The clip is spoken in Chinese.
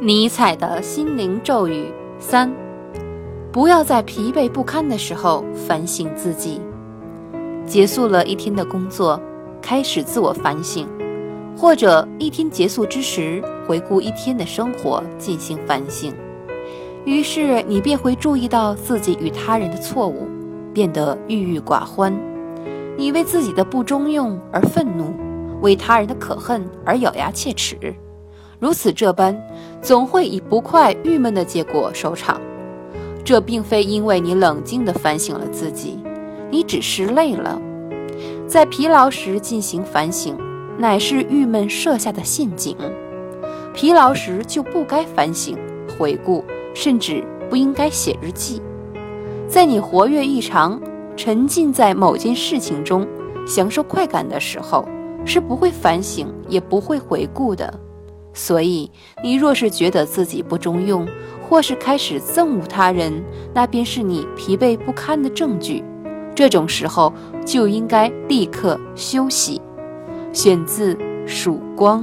尼采的心灵咒语三：不要在疲惫不堪的时候反省自己。结束了一天的工作，开始自我反省，或者一天结束之时，回顾一天的生活进行反省。于是你便会注意到自己与他人的错误，变得郁郁寡欢。你为自己的不中用而愤怒，为他人的可恨而咬牙切齿。如此这般，总会以不快、郁闷的结果收场。这并非因为你冷静地反省了自己，你只是累了。在疲劳时进行反省，乃是郁闷设下的陷阱。疲劳时就不该反省、回顾，甚至不应该写日记。在你活跃异常、沉浸在某件事情中、享受快感的时候，是不会反省，也不会回顾的。所以，你若是觉得自己不中用，或是开始憎恶他人，那便是你疲惫不堪的证据。这种时候就应该立刻休息。选自《曙光》。